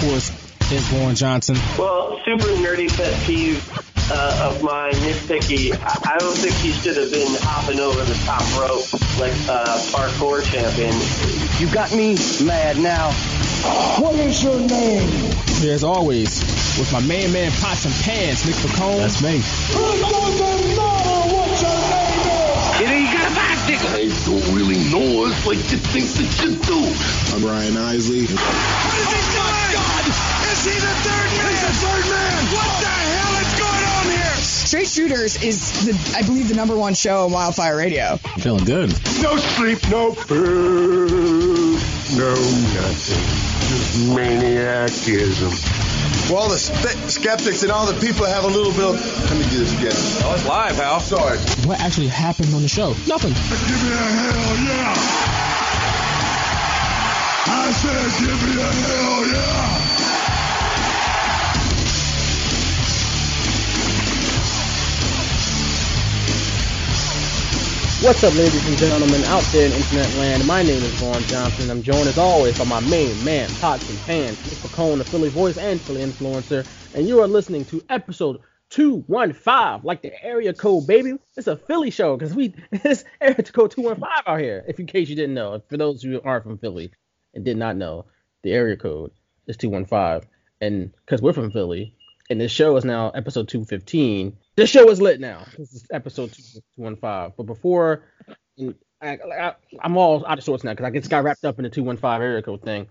course, is Warren Johnson. Well, super nerdy pet peeve uh, of mine, nitpicky. I, I don't think he should have been hopping over the top rope like a uh, parkour champion. You got me mad now. What is your name? As always, with my main man Pots and Pans, Nick Piccone. That's me. It doesn't matter what your name is. You know, you got a bicycle. I don't really know us like you think that you do. I'm Ryan Isley. What is he doing? God! Is he the third man? He's the third man. What the hell is going on here? Straight Shooters is, the, I believe, the number one show on Wildfire Radio. I'm feeling good. No sleep, no food, no nothing. Just maniacism. Well, all the spe- skeptics and all the people have a little bit of. Let me do this again. Oh, it's live, Hal. Sorry. What actually happened on the show? Nothing. Give me a hell yeah! I said, give me a hell yeah! What's up, ladies and gentlemen, out there in internet land? My name is Vaughn Johnson. I'm joined as always by my main man, Pots and Pans, Nick Piccone, the Philly voice and Philly influencer, and you are listening to episode 215, like the area code, baby. It's a Philly show because we it's area code 215 out here. If in case you didn't know, for those who aren't from Philly and did not know, the area code is 215, and because we're from Philly, and this show is now episode 215. This show is lit now. This is episode 215. But before, I, I'm all out of sorts now because I just got wrapped up in the 215 area code thing.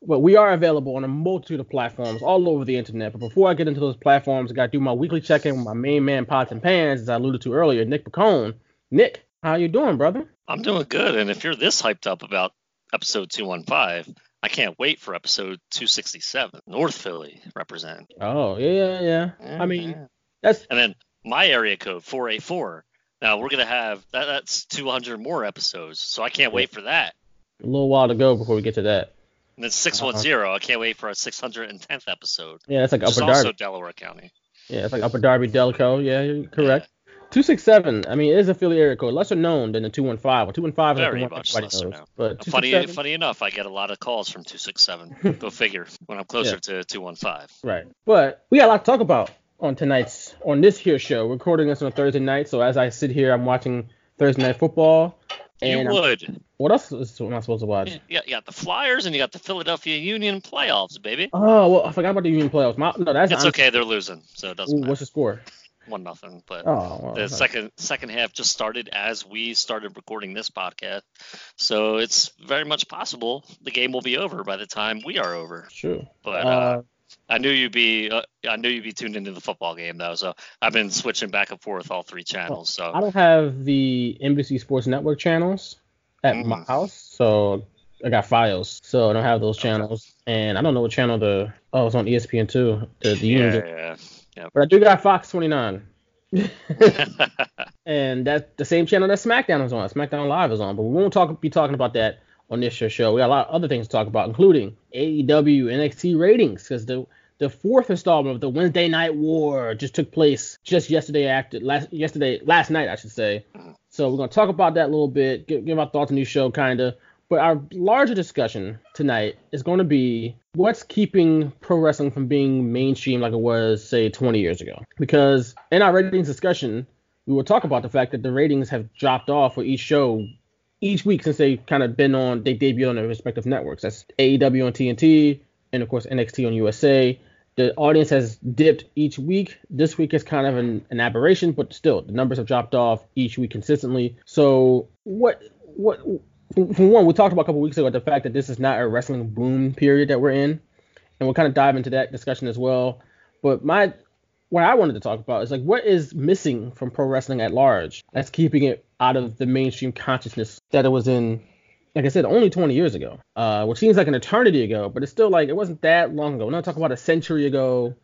But we are available on a multitude of platforms all over the internet. But before I get into those platforms, I got to do my weekly check-in with my main man, Pots and Pans, as I alluded to earlier, Nick Piccone. Nick, how you doing, brother? I'm doing good, and if you're this hyped up about episode 215, I can't wait for episode 267. North Philly represent. Oh yeah, yeah, yeah. I mean, yeah. that's And then my area code 484. Now we're gonna have that. That's 200 more episodes, so I can't wait for that. a little while to go before we get to that. And then 610. Uh-huh. I can't wait for our 610th episode. Yeah, that's like Upper also Delaware County. Yeah, it's like Upper Darby, Delco. Yeah, you're correct. Two six seven. I mean, it is a Philly area code, lesser known than the two one five. Well, two one five is Very the much lesser known. But Funny, funny enough, I get a lot of calls from 267. Go figure. When I'm closer to 215. Right. But we got a lot to talk about on tonight's on this here show. We're recording this on a Thursday night, so as I sit here, I'm watching Thursday night football. You And I'm- would. what else is, am I supposed to watch? Yeah, you got the Flyers and you got the Philadelphia Union playoffs, baby. Oh well, I forgot about the Union playoffs. My, no, that's It's I'm- okay, they're losing, so it doesn't Ooh, matter. what's the score? One nothing, but Oh, well, the okay. second second half just started as we started recording this podcast, so it's very much possible the game will be over by the time we are over. Sure. But uh, Uh, I knew you'd be uh, I knew you'd be tuned into the football game though, so I've been switching back and forth all three channels. So I don't have the NBC Sports Network channels at my Mm. house, so I got files, so I don't have those channels, and I don't know what channel the oh it's on ESPN too. The, the yeah, yeah, yeah. but I do got Fox 29. and that's the same channel that SmackDown is on. SmackDown Live is on, but we won't talk be talking about that on this show. We got a lot of other things to talk about, including AEW NXT ratings, because the the fourth installment of the Wednesday Night War just took place just yesterday after last yesterday last night I should say. Mm. So we're gonna talk about that a little bit, give, give our thoughts on the show kinda. But our larger discussion tonight is going to be what's keeping pro wrestling from being mainstream like it was, say, 20 years ago. Because in our ratings discussion, we will talk about the fact that the ratings have dropped off for each show each week since they've kind of been on, they debuted on their respective networks. That's AEW on TNT, and of course NXT on USA. The audience has dipped each week. This week is kind of an, an aberration, but still, the numbers have dropped off each week consistently. So, what, what, for one, we talked about a couple weeks ago the fact that this is not a wrestling boom period that we're in, and we'll kind of dive into that discussion as well. But my what I wanted to talk about is like what is missing from pro wrestling at large that's keeping it out of the mainstream consciousness that it was in, like I said, only 20 years ago, uh, which seems like an eternity ago, but it's still like it wasn't that long ago. We're not talking about a century ago,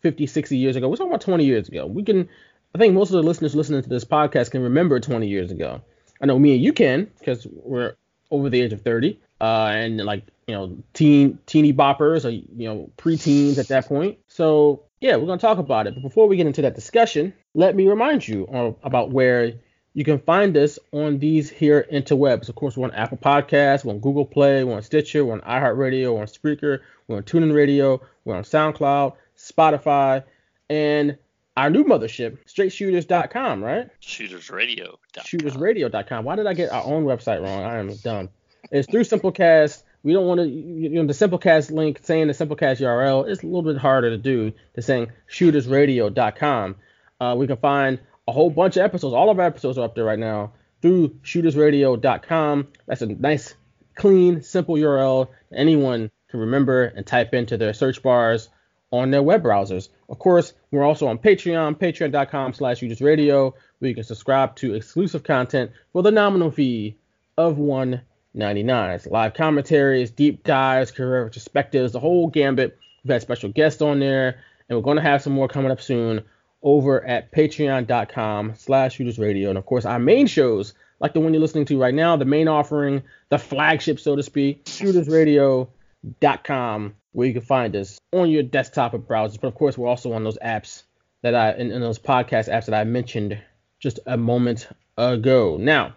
50, 60 years ago. We're talking about 20 years ago. We can, I think most of the listeners listening to this podcast can remember 20 years ago. I know me and you can because we're over the age of 30, uh, and like you know, teen teeny boppers or you know preteens at that point. So yeah, we're gonna talk about it. But before we get into that discussion, let me remind you about where you can find us on these here interwebs. Of course, we're on Apple Podcasts, we're on Google Play, we're on Stitcher, we're on iHeartRadio, we're on Spreaker, we're on TuneIn Radio, we're on SoundCloud, Spotify, and our new mothership, straightshooters.com, right? Shootersradio. Shootersradio.com. Why did I get our own website wrong? I am dumb. It's through Simplecast. We don't want to, you know, the Simplecast link saying the Simplecast URL is a little bit harder to do than saying shootersradio.com. Uh, we can find a whole bunch of episodes. All of our episodes are up there right now through shootersradio.com. That's a nice, clean, simple URL anyone can remember and type into their search bars on their web browsers. Of course, we're also on Patreon, patreon.com slash shootersradio, where you can subscribe to exclusive content for the nominal fee of one ninety nine. It's live commentaries, deep dives, career retrospectives, the whole gambit. We've had special guests on there, and we're going to have some more coming up soon over at patreon.com slash shootersradio. And of course, our main shows, like the one you're listening to right now, the main offering, the flagship, so to speak, shootersradio.com, where you can find us on your desktop or browsers. But of course, we're also on those apps that I, in, in those podcast apps that I mentioned just a moment ago. Now,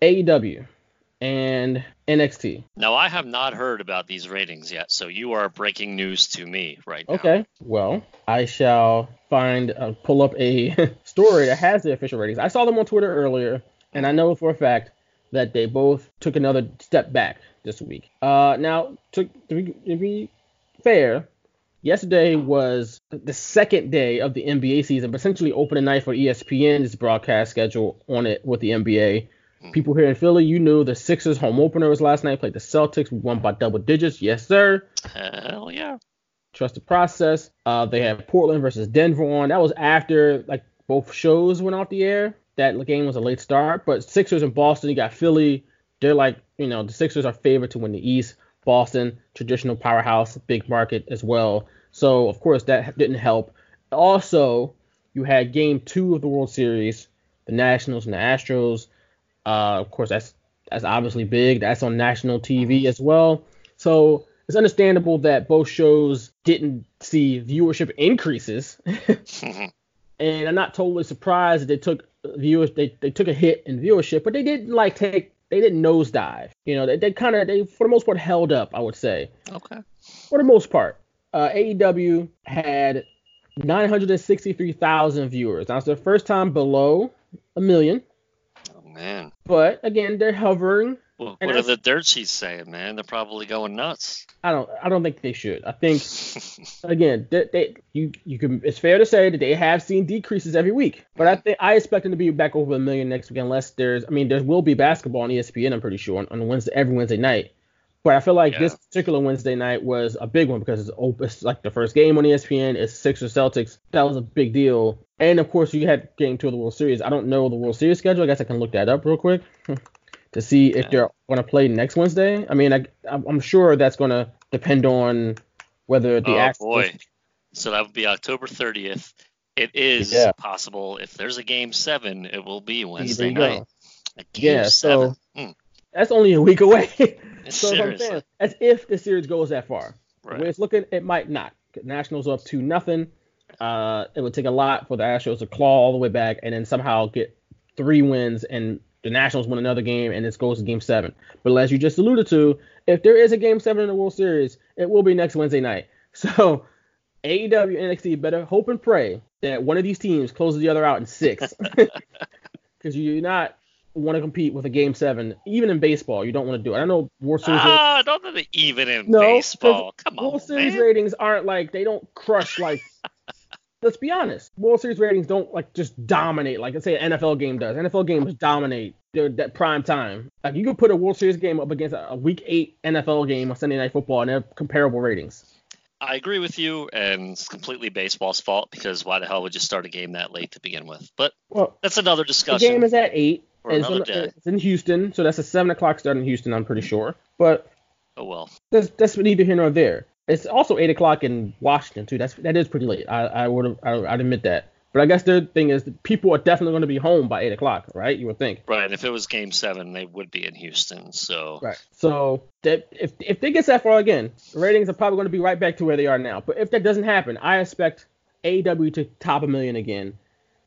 AEW and NXT. Now, I have not heard about these ratings yet, so you are breaking news to me right now. Okay. Well, I shall find, uh, pull up a story that has the official ratings. I saw them on Twitter earlier, and I know for a fact that they both took another step back this week. Uh, now, to, to, be, to be fair, yesterday was the second day of the NBA season, but essentially opening night for ESPN's broadcast schedule on it with the NBA. People here in Philly, you knew the Sixers home opener was last night. Played the Celtics. We won by double digits. Yes, sir. Hell yeah. Trust the process. Uh, they had Portland versus Denver on. That was after like both shows went off the air. That game was a late start. But Sixers in Boston, you got Philly. They're like, you know, the Sixers are favored to win the East. Boston, traditional powerhouse, big market as well. So of course that didn't help. Also, you had Game Two of the World Series, the Nationals and the Astros. Uh, of course, that's that's obviously big. That's on national TV as well. So it's understandable that both shows didn't see viewership increases. and I'm not totally surprised that they took viewers they, they took a hit in viewership, but they didn't like take they didn't nosedive. You know, they, they kind of they for the most part held up, I would say. Okay. For the most part, uh, AEW had 963,000 viewers. Now it's their first time below a million. Oh man. But again, they're hovering. Well, what are the dirt sheets saying, man? They're probably going nuts. I don't. I don't think they should. I think again, they, they, you you can. It's fair to say that they have seen decreases every week. But I think I expect them to be back over a million next week, unless there's. I mean, there will be basketball on ESPN. I'm pretty sure on, on Wednesday, every Wednesday night. But I feel like Yeah. this particular Wednesday night was a big one because it's open. It's like the first game on ESPN. It's Sixers Celtics. That was a big deal. And of course, you had game two of the World Series. I don't know the World Series schedule. I guess I can look that up real quick to see if they're going to play next Wednesday. I mean, I, I'm sure that's going to depend on whether the oh Astros- boy. So that would be October 30th. It is Yeah. possible if there's a game seven, it will be Wednesday night. Yeah, seven. so Hmm. that's only a week away. so that's I'm Seriously. saying. That's if the series goes that far. The Right. way it's looking, it might not. Nationals up to nothing. Uh, it would take a lot for the Astros to claw all the way back and then somehow get three wins and the Nationals win another game and this goes to game seven. But as you just alluded to, if there is a game seven in the World Series, it will be next Wednesday night. So AEW NXT better hope and pray that one of these teams closes the other out in six. Because you do not want to compete with a game seven, even in baseball. You don't want to do it. I know World Series. Ah, don't it even in No, baseball. Come on, World Series man. ratings aren't like they don't crush like. let's be honest. World Series ratings don't like just dominate like let's say an NFL game does. NFL games dominate their that prime time. Like you could put a World Series game up against a, Week Eight NFL game on Sunday Night Football, and they're comparable ratings. I agree with you, and it's completely baseball's fault because why the hell would you start a game that late to begin with? But Well, that's another discussion. the game is at eight. It's, another in, day. it's in Houston, so that's a seven o'clock start in Houston. I'm pretty sure, but oh well. that's that's neither here nor there. It's also eight o'clock in Washington too. That's that is pretty late. I I would I, I'd admit that. But I guess the thing is, people are definitely going to be home by eight o'clock, right? You would think. Right, and if it was game seven, they would be in Houston. So Right. So that if if they get that far again, ratings are probably going to be right back to where they are now. But if that doesn't happen, I expect AEW to top a million again.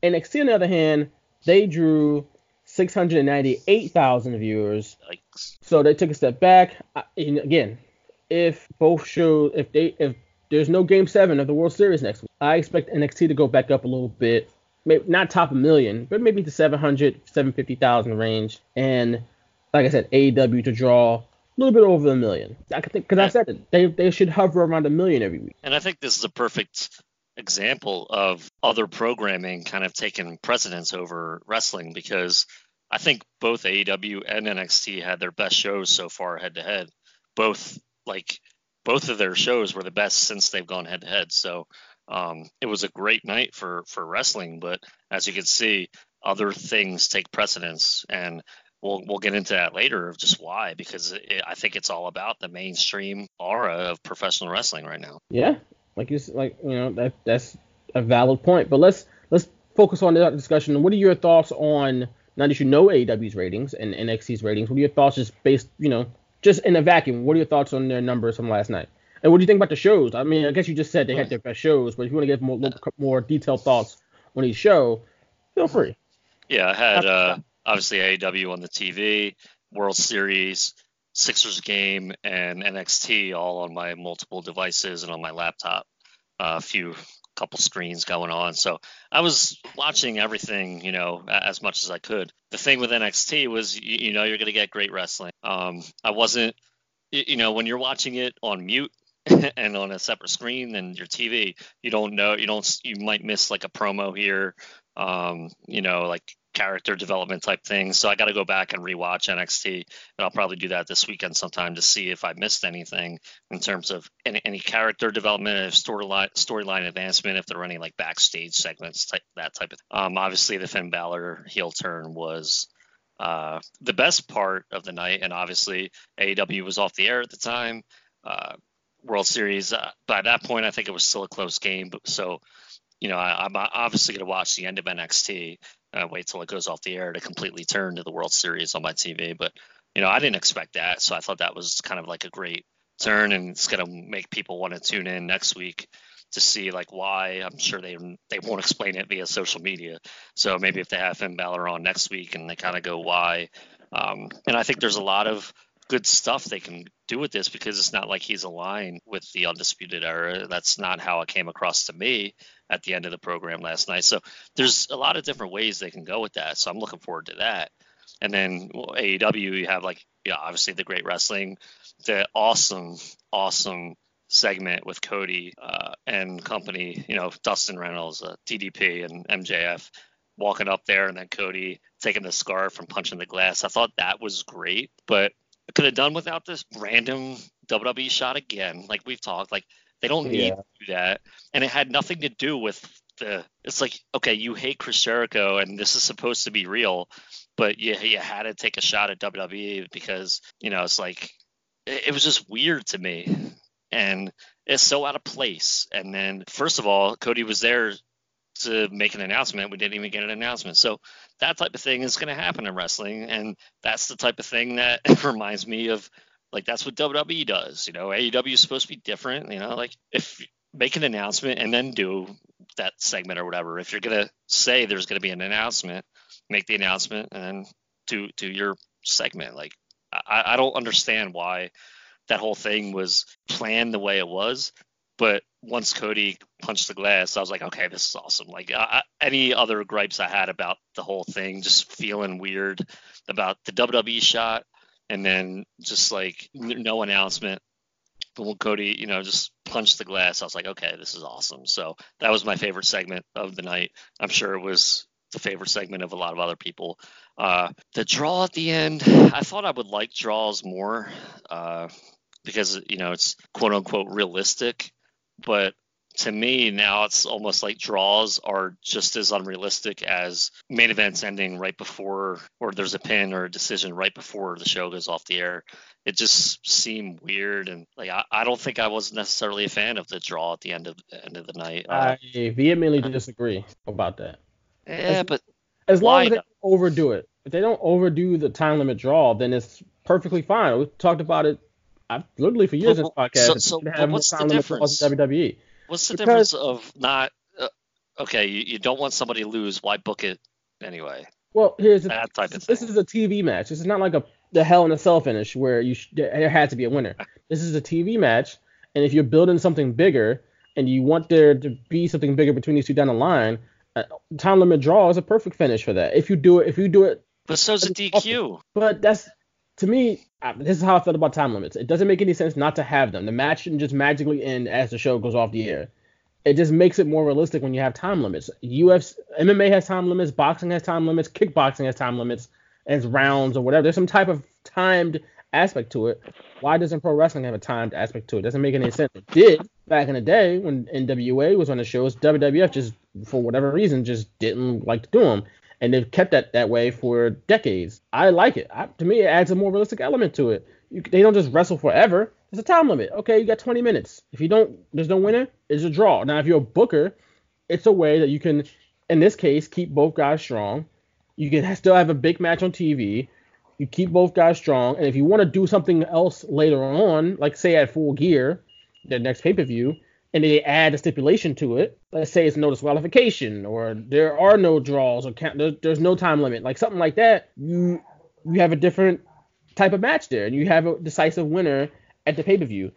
NXT on the other hand, they drew 698,000 viewers. Yikes. So they took a step back. I, again, if both shows, if they, if there's no Game Seven of the World Series next week, I expect NXT to go back up a little bit. Maybe not top a million, but maybe the 700, 750,000 range. And like I said, AEW to draw a little bit over a million. I think because I said it, they they should hover around a million every week. And I think this is a perfect example of other programming kind of taking precedence over wrestling because I think both AEW and NXT had their best shows so far head to head. Both like both of their shows were the best since they've gone head to head. So um, it was a great night for for wrestling, but as you can see, other things take precedence, and we'll we'll get into that later of just why because it, I think it's all about the mainstream aura of professional wrestling right now. Yeah, like you like you know that that's a valid point. But let's let's focus on that discussion. What are your thoughts on now that you know AEW's ratings and NXT's ratings? What are your thoughts just based you know just in a vacuum? What are your thoughts on their numbers from last night? And what do you think about the shows? I mean, I guess you just said they had their best shows, but if you want to get more more detailed thoughts on each show, feel free. Yeah, I had uh, obviously AEW on the TV, World Series, Sixers game, and NXT all on my multiple devices and on my laptop. Uh, a few couple screens going on. So I was watching everything, you know, as much as I could. The thing with NXT was, you, you know, you're going to get great wrestling. Um, I wasn't, you know, when you're watching it on mute and on a separate screen than your TV, you don't know, you don't, you might miss like a promo here, um, you know, like character development type things. So I got to go back and rewatch NXT, and I'll probably do that this weekend sometime to see if I missed anything in terms of any, any character development, storyline storyline advancement, if there were any like backstage segments, type, that type of. Um, obviously the Finn Balor heel turn was uh, the best part of the night, and obviously AEW was off the air at the time. Uh, World Series. Uh, by that point, I think it was still a close game. So, you know, I, am obviously going to watch the end of NXT. Uh, wait till it goes off the air to completely turn to the World Series on my TV. But you know, I didn't expect that, so I thought that was kind of like a great turn, and it's going to make people want to tune in next week to see like why. I'm sure they they won't explain it via social media. So maybe if they have Finn Balor on next week and they kind of go why. Um, and I think there's a lot of good stuff they can do with this because it's not like he's aligned with the undisputed era. That's not how it came across to me at the end of the program last night. So there's a lot of different ways they can go with that. So I'm looking forward to that. And then well, AEW, you have like, obviously the great wrestling, the awesome, awesome segment with Cody uh, and company, you know, Dustin Rhodes, uh, DDP, and MJF walking up there, and then Cody taking the scarf and punching the glass. I thought that was great, but I could have done without this random WWE shot again. Like we've talked, like they don't need yeah. to do that, and it had nothing to do with the. It's like okay, you hate Chris Jericho, and this is supposed to be real, but you you had to take a shot at WWE because you know it's like it, it was just weird to me, and it's so out of place. And then first of all, Cody was there to make an announcement. We didn't even get an announcement. So that type of thing is going to happen in wrestling, and that's the type of thing that reminds me of like that's what WWE does. You know, AEW is supposed to be different. You know, like if make an announcement and then do that segment or whatever. If you're gonna say there's gonna be an announcement, make the announcement and then do do your segment. Like I, I don't understand why that whole thing was planned the way it was. But once Cody punched the glass, I was like, okay, this is awesome. Like I, any other gripes I had about the whole thing, just feeling weird about the WWE shot, and then just like no announcement. But when Cody, you know, just punched the glass, I was like, okay, this is awesome. So that was my favorite segment of the night. I'm sure it was the favorite segment of a lot of other people. Uh, the draw at the end, I thought I would like draws more uh, because you know it's quote unquote realistic but to me now it's almost like draws are just as unrealistic as main events ending right before or there's a pin or a decision right before the show goes off the air. It just seemed weird and like i, I don't think i was necessarily a fan of the draw at the end of the end of the night. Uh, i vehemently disagree about that. Yeah as, but as long as they don't overdo it. If they don't overdo the time limit draw then it's perfectly fine. We talked about it I've for years in this podcast. So, so what's the difference? WWE. What's the because, difference of not? Uh, okay, you, you don't want somebody to lose. Why book it anyway? Well, here's the, that type of this thing. is a TV match. This is not like a the Hell in a Cell finish where you sh- there had to be a winner. This is a TV match, and if you're building something bigger and you want there to be something bigger between these two down the line, uh, time limit draw is a perfect finish for that. If you do it, if you do it, But so's a DQ. but that's to me. uh, This is how I felt about time limits. It doesn't make any sense not to have them. The match shouldn't just magically end as the show goes off the air. It just makes it more realistic when you have time limits. UFC, MMA has time limits, boxing has time limits, kickboxing has time limits, as rounds or whatever. There's some type of timed aspect to it. Why doesn't pro wrestling have a timed aspect to it? Doesn't make any sense. It did back in the day when NWA was on the shows. WWF just for whatever reason just didn't like to do them, and they've kept that that way for decades. I like it. I, to me, it adds a more realistic element to it. You, they don't just wrestle forever. There's a time limit. Okay, you got 20 minutes. If you don't, there's no winner. It's a draw. Now, if you're a booker, it's a way that you can, in this case, keep both guys strong. You can still have a big match on TV. You keep both guys strong, and if you want to do something else later on, like say at Full Gear, the next pay per view, and they add a stipulation to it, let's say it's no disqualification, or there are no draws, or there, there's no time limit, like something like that, you you have a different type of match there, and you have a decisive winner at the pay per view.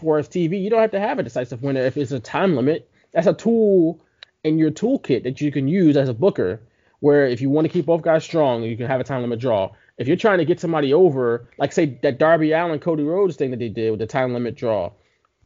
Whereas TV, you don't have to have a decisive winner if it's a time limit. That's a tool in your toolkit that you can use as a booker where if you want to keep both guys strong, you can have a time limit draw. If you're trying to get somebody over, like say that Darby Allin Cody Rhodes thing that they did with the time limit draw,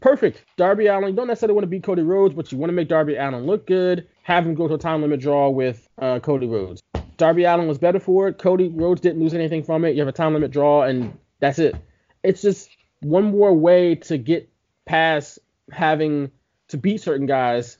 perfect. Darby Allin, you don't necessarily want to beat Cody Rhodes, but you want to make Darby Allin look good. Have him go to a time limit draw with uh, Cody Rhodes. Darby Allin was better for it. Cody Rhodes didn't lose anything from it. You have a time limit draw, and that's it. It's just one more way to get past having to beat certain guys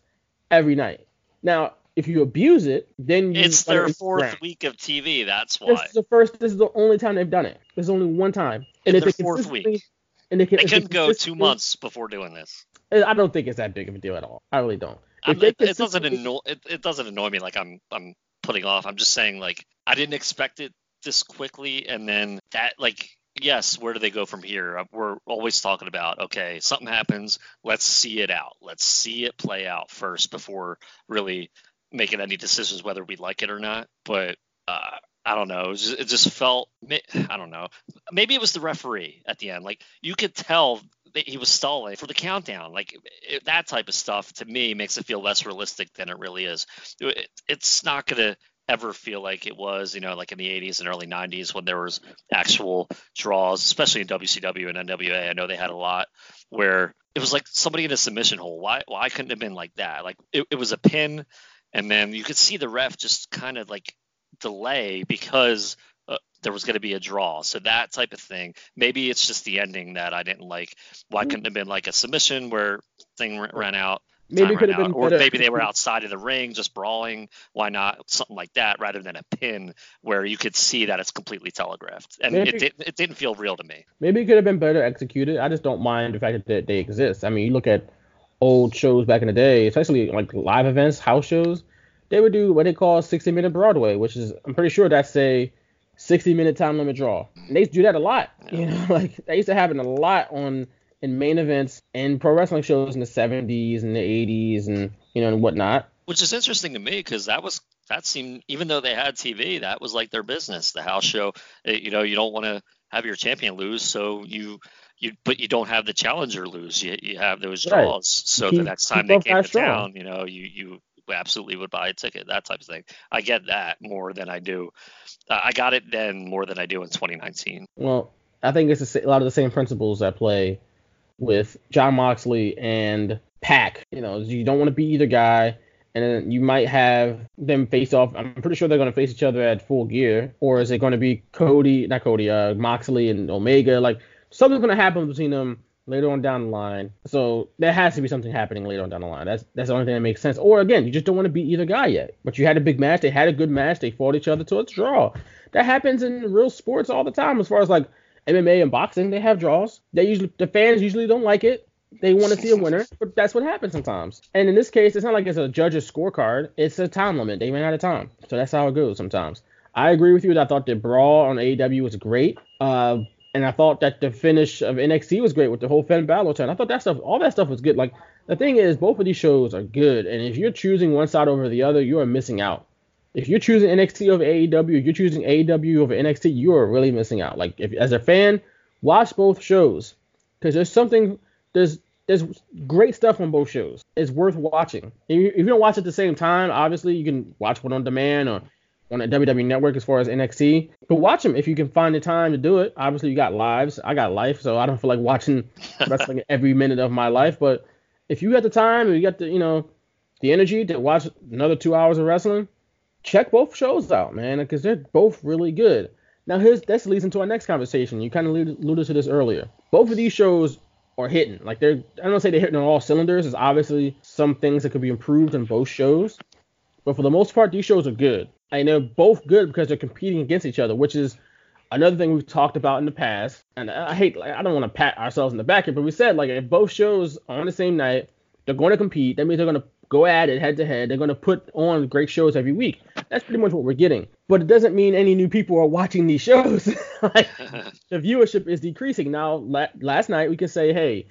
every night. Now, if you abuse it, then you It's their fourth week of TV. That's why This is the first. This is the only time they've done it. There's only one time. And In if their fourth week. And they, can, They couldn't go two months before doing this. I don't think it's that big of a deal at all. I really don't. It, it doesn't annoy it, it doesn't annoy me like I'm I'm putting off. I'm just saying like I didn't expect it this quickly, and then that like yes, where do they go from here? Uh, We're always talking about okay, something happens, let's see it out, let's see it play out first before really making any decisions whether we like it or not. But uh, I don't know. It just, felt I don't know. Maybe it was the referee at the end. Like you could tell that he was stalling for the countdown. Like it, that type of stuff to me makes it feel less realistic than it really is. It, it's not gonna ever feel like it was, you know, like in the 80s and early 90s when there was actual draws, especially in WCW and NWA. I know they had a lot where it was like somebody in a submission hole. Why why couldn't it have been like that? Like it was a pin, and then you could see the ref just kind of like delay because uh, there was going to be a draw. So that type of thing. Maybe it's just the ending that I didn't like. Why couldn't it have been like a submission where thing ran out? Maybe could have been or better- maybe they were outside of the ring just brawling. Why not something like that rather than a pin where you could see that it's completely telegraphed? And Maybe- it didn't. It didn't feel real to me. Maybe it could have been better executed. I just don't mind the fact that they exist. I mean, you look at old shows back in the day, especially like live events, house shows. They would do what they call 60 minute Broadway, which is I'm pretty sure that's a 60 minute time limit draw. And they used to do that a lot. You know, like that used to happen a lot on in main events and pro wrestling shows in the 70s and the 80s and you know and whatnot. which is interesting to me because that was that seemed even though they had TV, that was like their business. The house show, eh, you know, you don't want to have your champion lose, so you you but you don't have the challenger lose. You you have those Right. draws, so Keep- the next time they came to strong. town, you know, you you absolutely would buy a ticket, that type of thing. I get that more than I do. Uh, I got it then more than I do in 2019. Well, I think it's sa- a lot of the same principles at play with Jon Moxley and Pac. You know, you don't want to be either guy, and you might have them face off. I'm pretty sure they're going to face each other at Full Gear, or is it going to be Cody, not Cody, uh, Moxley and Omega? Like something's going to happen between them later on down the line. So there has to be something happening later on down the line. That's that's the only thing that makes sense. Or again, you just don't want to be either guy yet. But you had a big match. They had a good match. They fought each other to a draw. That happens in real sports all the time. As far as like MMA and boxing, they have draws. They usually the fans usually don't like it. They want to see a winner, but that's what happens sometimes. And in this case, it's not like it's a judge's scorecard. It's a time limit. They ran out of time, so that's how it goes sometimes. I agree with you. that I thought the brawl on AEW was great. Uh, and I thought that the finish of NXT was great with the whole Finn Balor turn. I thought that stuff, all that stuff was good. Like the thing is, both of these shows are good, and if you're choosing one side over the other, you are missing out. if you're choosing NXT over AEW, you're choosing AEW over NXT, you are really missing out. Like if as a fan, watch both shows because there's something there's there's great stuff on both shows. It's worth watching. If you, if you don't watch at the same time, obviously you can watch one on demand or on the WWE network as far as NXT. But watch them if you can find the time to do it. Obviously you got lives. I got life, so I don't feel like watching wrestling every minute of my life. But if you got the time and you got the you know the energy to watch another two hours of wrestling, check both shows out, man, because they're both really good. Now, here's this leads into our next conversation. You kind of alluded to this earlier. Both of these shows are hitting. Like they're, I don't say they're hitting on all cylinders. There's obviously some things that could be improved in both shows, but for the most part, these shows are good. And they're both good because they're competing against each other, which is another thing we've talked about in the past. And I hate, like, I don't want to pat ourselves in the back here, but we said like if both shows are on the same night, they're going to compete. That means they're going to go at it head to head. They're going to put on great shows every week. That's pretty much what we're getting. But it doesn't mean any new people are watching these shows. like the viewership is decreasing. Now, la- last night we can say, hey,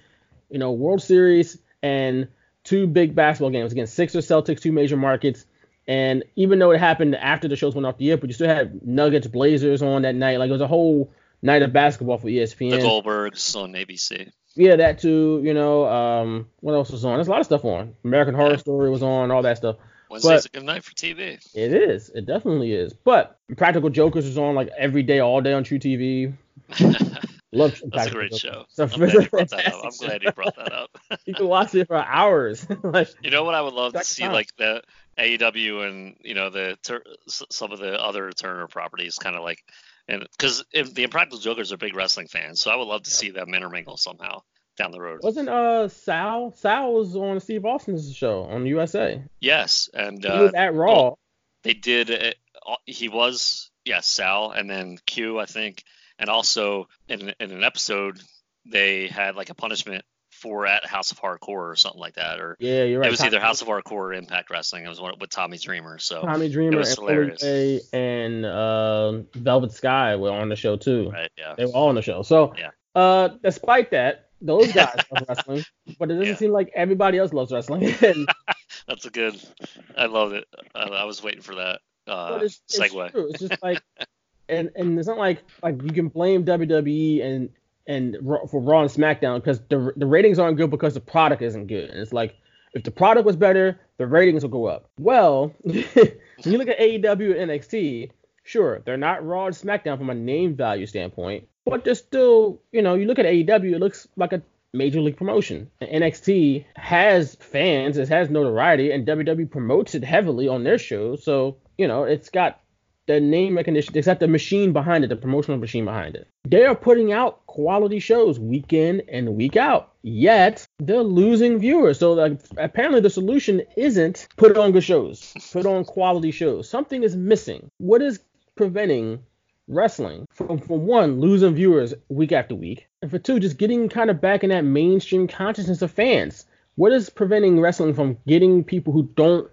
you know, World Series and two big basketball games against Sixers, Celtics, two major markets. And even though it happened after the shows went off the air, but you still had Nuggets, Blazers on that night. Like it was a whole night of basketball for ESPN. The Goldbergs on ABC. Yeah, that too. You know, um, what else was on? There's a lot of stuff on. American Horror yeah. Story was on, all that stuff. Wednesday's but a good night for TV. It is. It definitely is. But Practical Jokers was on like every day, all day on truTV. Love That's a great show. So I'm, glad you brought that up. I'm glad you brought that up. you can watch it for hours. like, you know what I would love to see, time. like the AEW and you know the some of the other Turner properties, kind of like and because the Impractical Jokers are big wrestling fans, so I would love to see them intermingle somehow down the road. Wasn't uh Sal Sal was on Steve Austin's show on USA? Yes, and uh, he was at Raw. Well, they did. Uh, he was yes Sal, and then Q I think, and also in in an episode they had like a punishment for at House of Hardcore or something like that, or yeah, you're right. It was either House of Hardcore or Impact Wrestling. It was one with Tommy Dreamer. So Tommy Dreamer and hilarious. and uh, Velvet Sky were on the show too. Right. Yeah. They were all on the show. So yeah. Uh, despite that, those guys love wrestling, but it doesn't yeah. seem like everybody else loves wrestling. That's a good. I love it. I, I was waiting for that uh, it's, segue. It's, true. it's just like, and and it's not like like you can blame WWE and and for Raw and SmackDown because the the ratings aren't good because the product isn't good. And it's like if the product was better, the ratings will go up. Well, when you look at AEW and NXT, sure, they're not Raw and SmackDown from a name value standpoint, but they're still, you know, you look at AEW, it looks like a major league promotion. NXT has fans, it has notoriety, and WWE promotes it heavily on their shows. So, you know, it's got the name recognition, it's the machine behind it, the promotional machine behind it. They are putting out quality shows week in and week out. Yet they're losing viewers. So like apparently the solution isn't put on good shows, put on quality shows. Something is missing. What is preventing wrestling from, for one losing viewers week after week, and for two just getting kind of back in that mainstream consciousness of fans? What is preventing wrestling from getting people who don't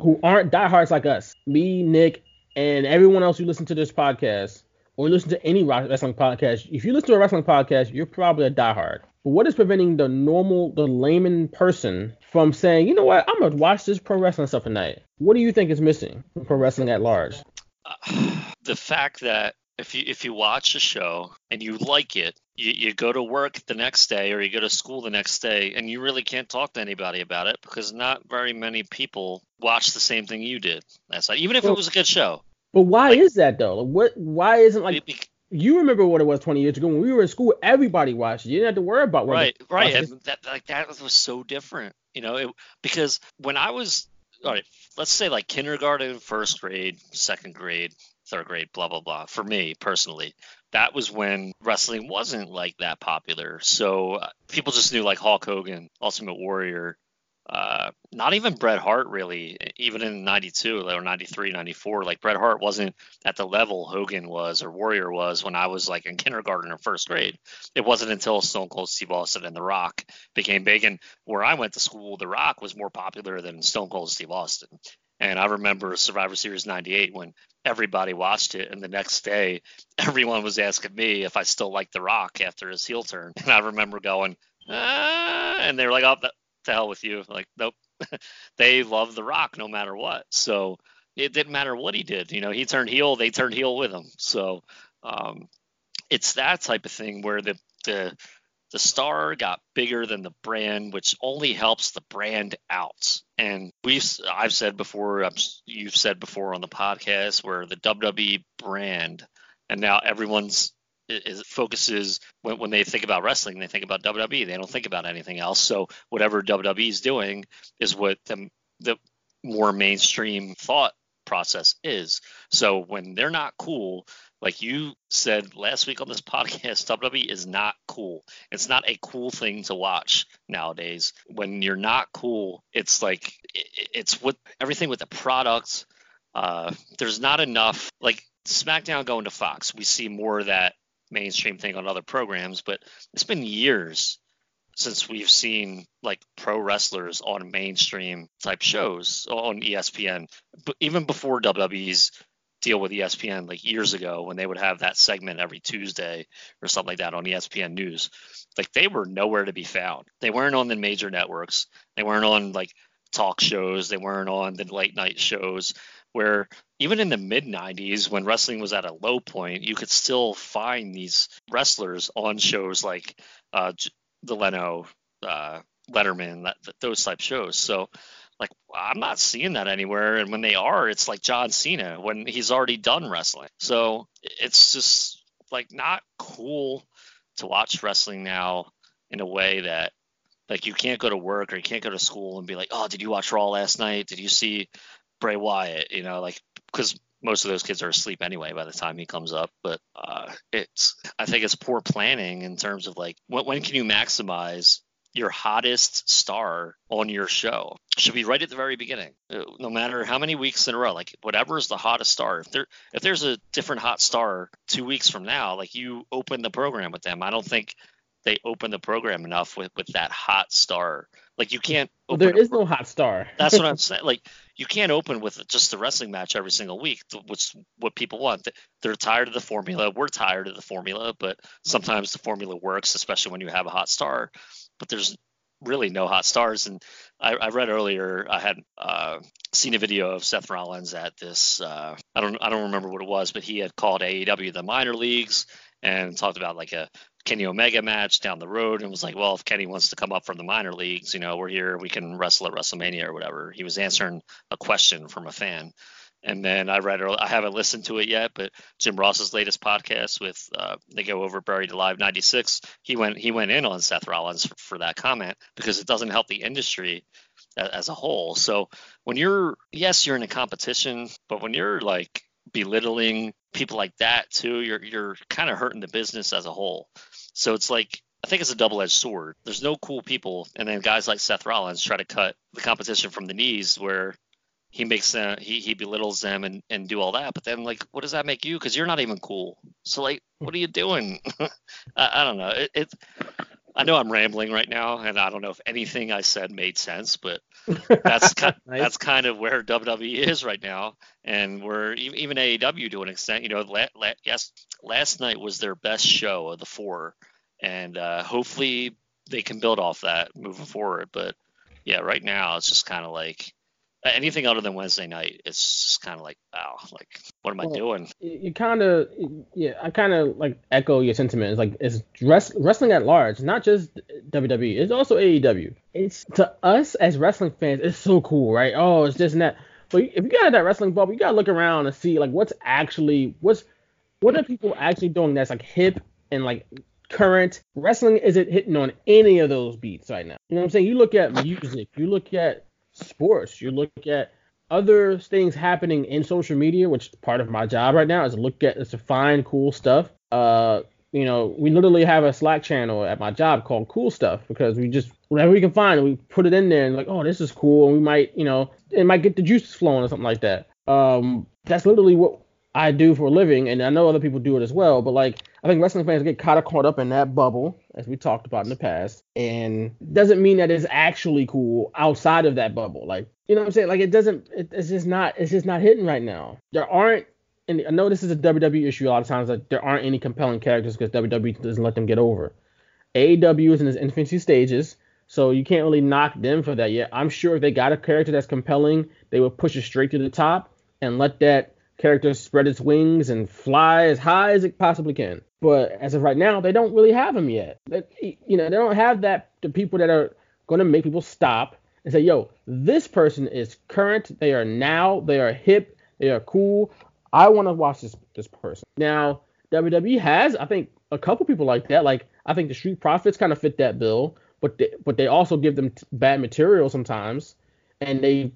who aren't diehards like us, me, Nick, and everyone else who listen to this podcast or listen to any wrestling podcast, if you listen to a wrestling podcast, you're probably a diehard. But what is preventing the normal, the layman person from saying, you know what, I'm gonna watch this pro wrestling stuff tonight? What do you think is missing from pro wrestling at large? Uh, the fact that if you if you watch a show and you like it, you, you go to work the next day or you go to school the next day and you really can't talk to anybody about it because not very many people watch the same thing you did last night, even if it was a good show. But why like, is that though? What? Why isn't like it, you remember what it was 20 years ago when we were in school? Everybody watched it. You didn't have to worry about what. Right, right. And that like that was so different, you know, it, because when I was all right, let's say like kindergarten, first grade, second grade, third grade, blah blah blah. For me personally, that was when wrestling wasn't like that popular. So uh, people just knew like Hulk Hogan, Ultimate Warrior, uh, not even Bret Hart really, even in 92 or 93, 94, like Bret Hart wasn't at the level Hogan was or Warrior was when I was like in kindergarten or first grade. It wasn't until Stone Cold Steve Austin and The Rock became big. And where I went to school, The Rock was more popular than Stone Cold Steve Austin. And I remember Survivor Series 98 when everybody watched it. And the next day, everyone was asking me if I still liked The Rock after his heel turn. And I remember going, ah, and they were like, oh, to hell with you. Like, nope. they love The Rock no matter what. So it didn't matter what he did. You know, he turned heel, they turned heel with him. So um, it's that type of thing where the the the star got bigger than the brand, which only helps the brand out. And we've I've said before, you've said before on the podcast where the WWE brand, and now everyone's is focuses when, when they think about wrestling, they think about WWE. They don't think about anything else. So whatever WWE is doing is what the, the more mainstream thought process is. So when they're not cool, like you said last week on this podcast, WWE is not cool. It's not a cool thing to watch nowadays. When you're not cool, it's like it's with everything with the product. Uh, there's not enough like SmackDown going to Fox. We see more of that mainstream thing on other programs, but it's been years since we've seen like pro wrestlers on mainstream type shows on ESPN. But even before WWE's deal with ESPN like years ago when they would have that segment every Tuesday or something like that on ESPN News. Like they were nowhere to be found. They weren't on the major networks. They weren't on like talk shows. They weren't on the late night shows where even in the mid 90s when wrestling was at a low point, you could still find these wrestlers on shows like uh, the Leno, uh, Letterman, that, those type shows. So like I'm not seeing that anywhere. And when they are, it's like John Cena when he's already done wrestling. So it's just like not cool to watch wrestling now in a way that like you can't go to work or you can't go to school and be like, oh, did you watch Raw last night? Did you see Bray Wyatt? You know, like because most of those kids are asleep anyway by the time he comes up. But uh, it's I think it's poor planning in terms of like when, when can you maximize your hottest star on your show should be right at the very beginning uh, no matter how many weeks in a row like whatever is the hottest star if there if there's a different hot star two weeks from now like you open the program with them i don't think they open the program enough with with that hot star. Like you can't well, there is pro- no hot star. That's what i'm saying. Like you can't open with just the wrestling match every single week which what people want. They're tired of the formula. We're tired of the formula but sometimes the formula works especially when you have a hot star. But there's really no hot stars. And I, I read earlier, I had uh, seen a video of Seth Rollins at this. Uh, I don't I don't remember what it was, but he had called AEW the minor leagues and talked about like a Kenny Omega match down the road and was like, well, if Kenny wants to come up from the minor leagues, you know, we're here, we can wrestle at WrestleMania or whatever. He was answering a question from a fan. And then I read, I haven't listened to it yet, but Jim Ross's latest podcast with uh, they go over Buried Alive '96. He went he went in on Seth Rollins for, for that comment because it doesn't help the industry as, a whole. So when you're yes, you're in a competition, but when you're like belittling people like that too, you're you're kind of hurting the business as a whole. So it's like I think it's a double-edged sword. There's no cool people, and then guys like Seth Rollins try to cut the competition from the knees, where he makes them he, he belittles them and, and do all that. But then like what does that make you? Because you're not even cool. So like what are you doing? I, I, don't know. It, it, i know i'm rambling right now and i don't know if anything i said made sense but that's kind, nice. that's kind of where wwe is right now. And we're even aew to an extent you know la, la, yes last night was their best show of the four. And uh, hopefully they can build off that moving forward. But yeah right now it's just kind of like anything other than Wednesday night, it's just kind of like, wow, like what am well, I doing? You kind of, yeah, I kind of like echo your sentiment. It's like it's rest, wrestling at large, not just WWE. It's also AEW. It's to us as wrestling fans, it's so cool, right? Oh, it's this and that. But if you got that wrestling bubble, you gotta look around and see like what's actually what's what are people actually doing that's like hip and like current wrestling isn't hitting on any of those beats right now. You know what I'm saying? You look at music, you look at sports. You look at other things happening in social media, which part of my job right now is to look at is to find cool stuff. Uh, you know, we literally have a Slack channel at my job called Cool Stuff because we just whatever we can find, we put it in there and like, oh, this is cool, and we might, you know, it might get the juices flowing or something like that. Um, that's literally what I do for a living, and I know other people do it as well. But like, I think wrestling fans get kind of caught up in that bubble, as we talked about in the past, and doesn't mean that it's actually cool outside of that bubble. Like, you know what I'm saying? Like, it doesn't. It, it's just not. It's just not hitting right now. There aren't. And I know this is a WWE issue a lot of times. Like, there aren't any compelling characters because WWE doesn't let them get over. AEW is in its infancy stages. So you can't really knock them for that yet. I'm sure if they got a character that's compelling, they would push it straight to the top and let that character spread its wings and fly as high as it possibly can. But as of right now, they don't really have them yet. you know, they don't have that the people that are going to make people stop and say, "Yo, this person is current. They are now. They are hip. They are cool. I want to watch this this person." Now, WWE has, I think, a couple people like that. Like I think the Street Profits kind of fit that bill, but they, but they also give them t- bad material sometimes, and they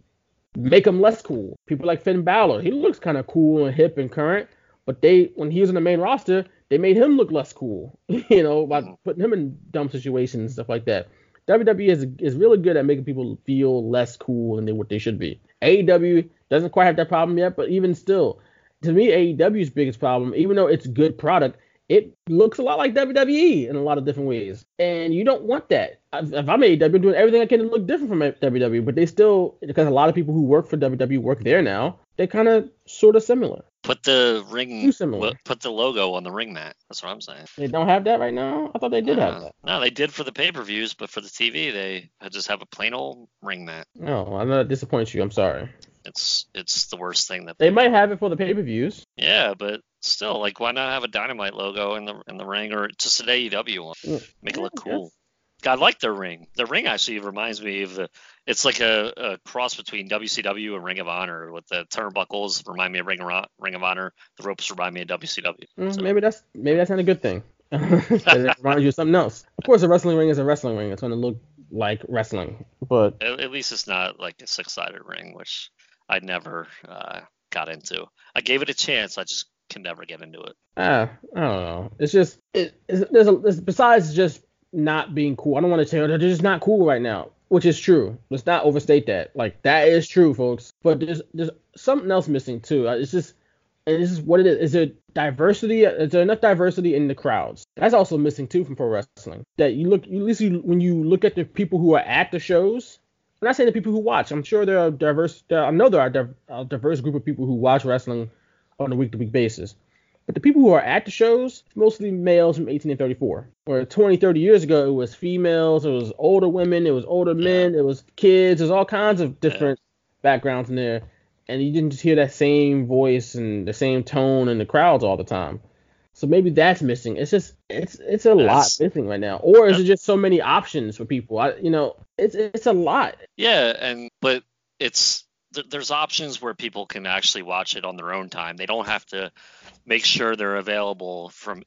make him less cool. People like Finn Balor, he looks kind of cool and hip and current, but they when he was in the main roster, they made him look less cool, you know, by mm-hmm. putting him in dumb situations and stuff like that. WWE is is really good at making people feel less cool than they, what they should be. AEW doesn't quite have that problem yet, but even still, to me, AEW's biggest problem, even though it's good product, it looks a lot like WWE in a lot of different ways, and you don't want that. If I'm AEW, I'm doing everything I can to look different from WWE, but they still, because a lot of people who work for WWE work there now, they kind of sort of similar. Put the ring, put the logo on the ring mat. That's what I'm saying. They don't have that right now. I thought they did uh, have that. No, they did for the pay-per-views, but for the TV, they just have a plain old ring mat. No, I'm not disappoint you. I'm sorry. It's it's the worst thing that they, they might have it for the pay-per-views. Yeah, but still, like, why not have a Dynamite logo in the in the ring or just an AEW one? Make it look cool. I like their ring. The ring actually reminds me of the. It's like a, a, cross between WCW and Ring of Honor. With the turnbuckles remind me of Ring of, Ring of Honor. The ropes remind me of WCW. Mm, so. Maybe that's maybe that's not a good thing. it reminds you of something else. Of course, a wrestling ring is a wrestling ring. It's going to look like wrestling, but at, at least it's not like a six-sided ring, which I never uh, got into. I gave it a chance. I just can never get into it. Uh, I don't know. It's just it, it's, there's a besides just not being cool. I don't want to say they're just not cool right now, which is true. Let's not overstate that. Like that is true, folks. But there's there's something else missing too. Uh, it's just and this is what it is. Is there diversity? Is there enough diversity in the crowds? That's also missing too from pro wrestling. That you look, at least you, when you look at the people who are at the shows. I'm not saying the people who watch. I'm sure there are diverse. There, I know there are a diverse group of people who watch wrestling on a week-to-week basis. But the people who are at the shows, mostly males from 18 and 34. Where 20, 30 years ago, it was females, it was older women, it was older men, it was kids, there's all kinds of different backgrounds in there. And you didn't just hear that same voice and the same tone in the crowds all the time. So maybe that's missing. It's just it's it's a lot missing right now. Or is it just so many options for people? I you know, it's it's a lot. Yeah, and but it's there's options where people can actually watch it on their own time. They don't have to make sure they're available from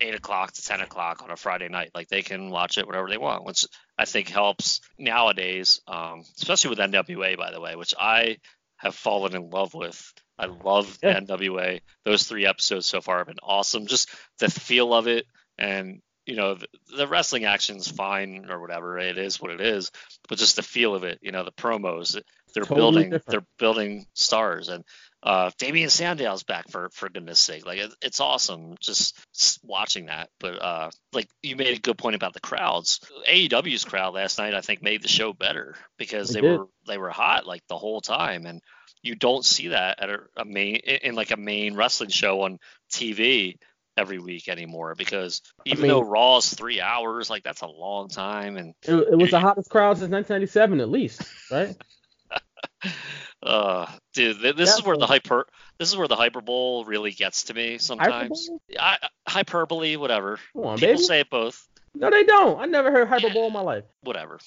eight o'clock to ten o'clock on a Friday night. Like they can watch it whenever they want, which I think helps nowadays, um, especially with NWA, by the way, which I have fallen in love with. I love yeah. NWA. Those three episodes so far have been awesome. Just the feel of it, and you know the, the wrestling action's fine or whatever. It is what it is, but just the feel of it. You know the promos. They're totally building. Different. They're building stars, and uh, Damien Sandow's back for for goodness sake. Like it, it's awesome just watching that. But uh, like you made a good point about the crowds. AEW's crowd last night I think made the show better because they, they were they were hot like the whole time, and you don't see that at a, a main in like a main wrestling show on TV every week anymore because even I mean, though Raw's three hours, like that's a long time, and it, it was the hottest crowd since 1997 at least, right? Uh, dude, this is where the hyper this is where the hyperbole really gets to me sometimes. I, hyperbole, whatever. On, People baby. say it both. No, they don't. I never heard hyperbole in my life. Whatever.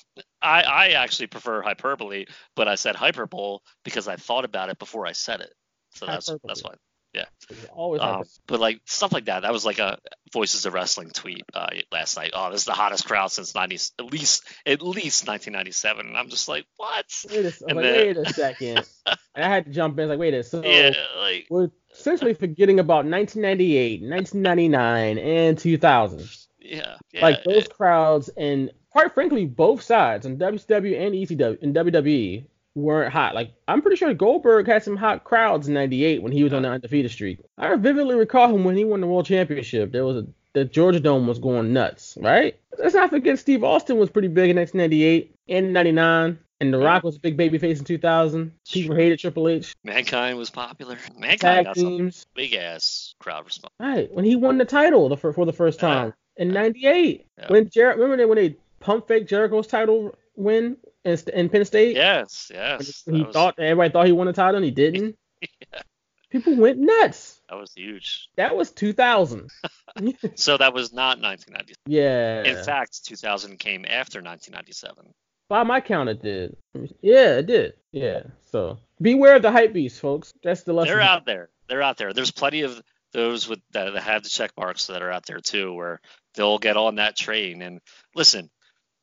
I, I actually prefer hyperbole, but I said hyperbole because I thought about it before I said it. So that's hyperbole. that's why. Yeah. Always. Um, but like stuff like that. That was like a Voices of Wrestling tweet uh, last night. Oh, this is the hottest crowd since 90 at least at least 1997. And I'm just like, what? Wait a, like, then, wait a second. and I had to jump in. It's like, wait a so yeah, like, we're essentially forgetting about 1998, 1999, and 2000. Yeah, yeah. Like those it, crowds and quite frankly, both sides on WCW and ECW and WWE weren't hot. Like I'm pretty sure Goldberg had some hot crowds in '98 when he was on the undefeated streak. I vividly recall him when he won the World Championship. There was a the Georgia Dome was going nuts, right? Let's not forget Steve Austin was pretty big in 1998 and 99. And The Rock was a big baby face in 2000. People hated Triple H. Mankind was popular. Mankind Tag got teams. big ass crowd response. Right when he won the title for, for the first time yeah. in '98. Yeah. When Jer- remember when they pump fake Jericho's title win in, in Penn State? Yes, yes. He was... thought everybody thought he won the title and he didn't. yeah. People went nuts. That was huge. That was 2000. so that was not 1997. Yeah. In fact, 2000 came after 1997. By my count, it did. Yeah, it did. Yeah. So beware of the hype beasts, folks. That's the lesson. They're out there. They're out there. There's plenty of those with that, that have the check marks that are out there too, where they'll get on that train. And listen,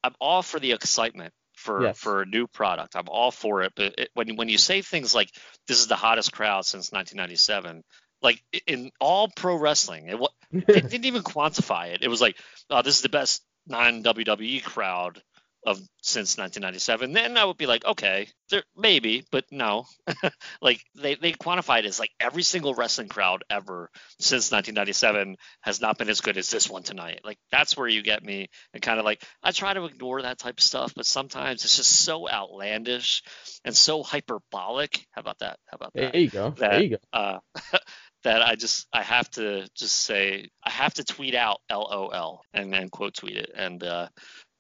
I'm all for the excitement for Yes. for a new product. I'm all for it. But it, when when you say things like this is the hottest crowd since 1997, like in all pro wrestling, it they didn't even quantify it. It was like, oh, this is the best non WWE crowd of since 1997. Then I would be like, okay, there maybe, but no. like they they quantify it as like every single wrestling crowd ever since 1997 has not been as good as this one tonight. Like that's where you get me, and kind of like I try to ignore that type of stuff, but sometimes it's just so outlandish and so hyperbolic. How about that? How about that? There you go. that There you go. uh, that I just I have to just say I have to tweet out LOL and then quote tweet it and uh,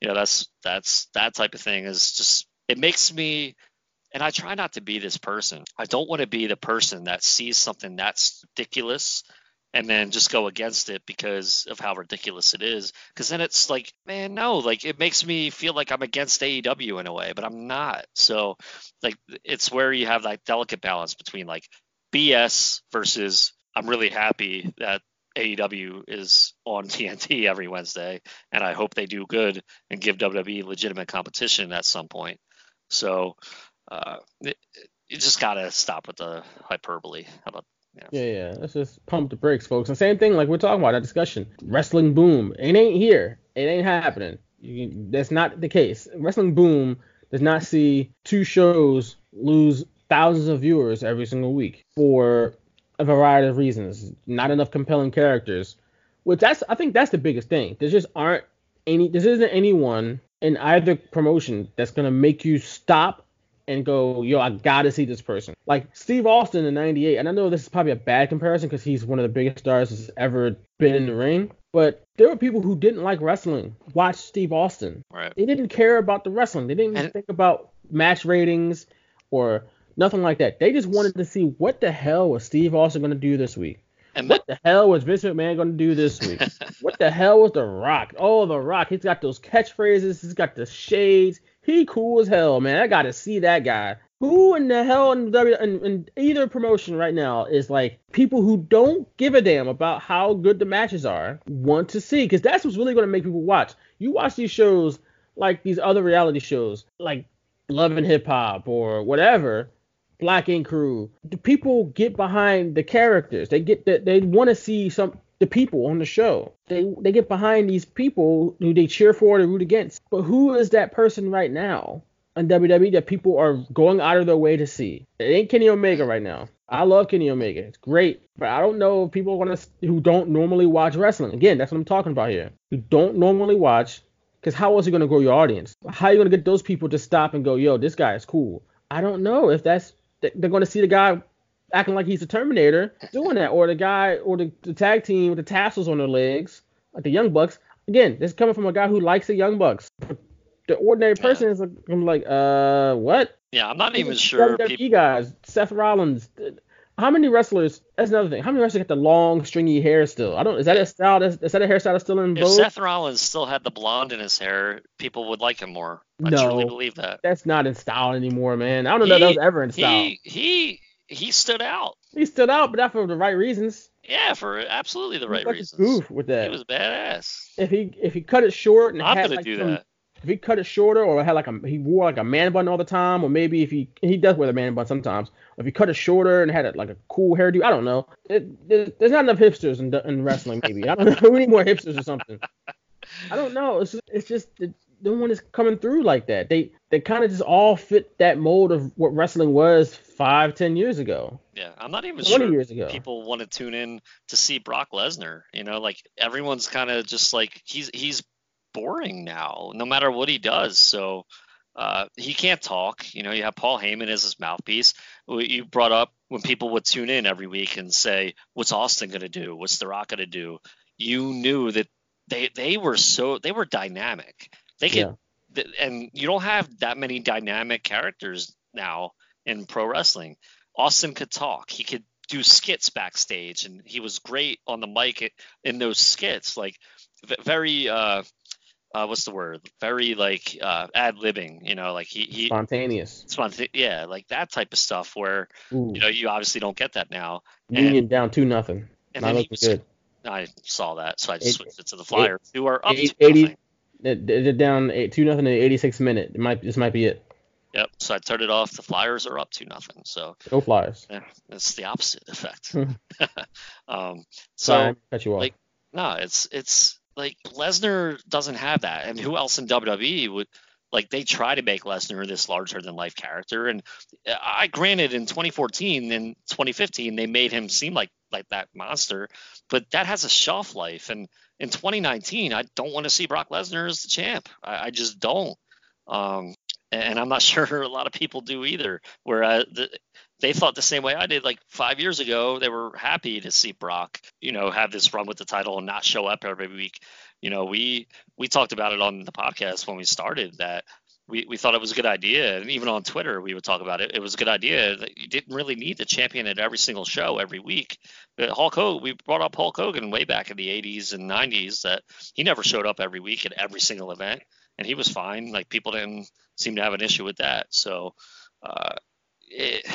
you know that's that's that type of thing is just it makes me and I try not to be this person. I don't want to be the person that sees something that's ridiculous and then just go against it because of how ridiculous it is. Because then it's like, man, no, like it makes me feel like I'm against AEW in a way, but I'm not. So, like, it's where you have that delicate balance between like BS versus I'm really happy that AEW is on TNT every Wednesday, and I hope they do good and give WWE legitimate competition at some point. So, uh, it, you just gotta stop with the hyperbole. How about yeah. Yeah, yeah. Let's just pump the brakes, folks. And same thing, like we're talking about that discussion. Wrestling boom. It ain't here. It ain't happening. You, that's not the case. Wrestling boom does not see two shows lose thousands of viewers every single week for a variety of reasons. Not enough compelling characters. Which that's I think that's the biggest thing. There just aren't any. There isn't anyone in either promotion that's gonna make you stop and go, yo, I gotta see this person. Like Steve Austin in '98, and I know this is probably a bad comparison because he's one of the biggest stars that's ever been in the ring. But there were people who didn't like wrestling watch Steve Austin. Right. They didn't care about the wrestling. They didn't And- think about match ratings or nothing like that. They just wanted to see what the hell was Steve Austin gonna do this week. And What the hell was Vince McMahon gonna do this week? what the hell was The Rock? Oh, The Rock. He's got those catchphrases. He's got the shades. He cool as hell, man. I gotta see that guy. Who in the hell in, w, in, in either promotion right now is like people who don't give a damn about how good the matches are want to see? Because that's what's really gonna make people watch. You watch these shows like these other reality shows, like Love and Hip Hop or whatever, Black Ink Crew. The people get behind the characters. They get that they want to see some the people on the show. They they get behind these people who they cheer for or root against. But who is that person right now on WWE that people are going out of their way to see? It ain't Kenny Omega right now. I love Kenny Omega. It's great, but I don't know if people want to who don't normally watch wrestling. Again, that's what I'm talking about here. Who don't normally watch because how else are you going to grow your audience? How are you going to get those people to stop and go, yo, this guy is cool? I don't know if that's they're going to see the guy acting like he's a Terminator doing that, or the guy or the, the tag team with the tassels on their legs, like the Young Bucks. Again, this is coming from a guy who likes the Young Bucks. The ordinary person is like, I'm like, uh, what? yeah, I'm not even sure. WWE People, guys, Seth Rollins. How many wrestlers? That's another thing. How many wrestlers get the long, stringy hair still? I don't. Is that a style? That's, is that a hairstyle that's still in vogue? if? Seth Rollins still had the blonde in his hair, people would like him more. I No. truly believe that. That's not in style anymore, man. I don't know if that was ever in style. He he he stood out. He stood out, but not for the right reasons. Yeah, for absolutely the right was like a reasons. goof with that. He was badass. if he if he cut it short and I'm had gonna like do some- that. If he cut it shorter or had like a he wore like a man bun all the time or maybe if he he does wear the man bun sometimes if he cut it shorter and had a, like a cool hairdo I don't know. It, there- there's not enough hipsters in, in wrestling maybe. I don't know. We need more hipsters or something. I don't know. It's just, it's just that no one is coming through like that. They they kind of just all fit that mold of what wrestling was five ten years ago. Yeah, I'm not even 20 sure years ago. people want to tune in to see Brock Lesnar. You know, like everyone's kind of just like he's he's boring now, no matter what he does. So uh, he can't talk. You know, you have Paul Heyman as his mouthpiece. You brought up when people would tune in every week and say, "What's Austin gonna do? What's The Rock gonna do?" You knew that they they were so they were dynamic. They could, Yeah. and you don't have that many dynamic characters now in pro wrestling. Austin could talk. He could do skits backstage, and he was great on the mic in those skits. Like very, uh, uh, what's the word? Very like uh, ad libbing. You know, like he, he spontaneous. Spontaneous. Yeah, like that type of stuff where Ooh. you know you obviously don't get that now. Union and, down two nothing. And Not looking good. I saw that, so I just switched it to the Flyers, eight, who are up eight, 80, they're down eight, two nothing in the 86th minute. It might this might be it. Yep. So I turned it off. The Flyers are up to nothing. So no Flyers. Yeah, it's the opposite effect. um, so Sorry, cut you off. like no, it's it's like Lesnar doesn't have that, and who else in WWE would? Like they try to make Lesnar this larger than life character, and I granted in 2014 and 2015 they made him seem like like that monster, but that has a shelf life. And in 2019, I don't want to see Brock Lesnar as the champ. I, I just don't. Um, and I'm not sure a lot of people do either. Whereas the, they thought the same way I did. Like five years ago, they were happy to see Brock, you know, have this run with the title and not show up every week. You know, we we talked about it on the podcast when we started that we, we thought it was a good idea, and even on Twitter we would talk about it. It was a good idea that you didn't really need the champion at every single show every week. But Hulk Hogan, we brought up Hulk Hogan way back in the 80s and 90s that he never showed up every week at every single event, and he was fine. Like people didn't seem to have an issue with that. So uh, it,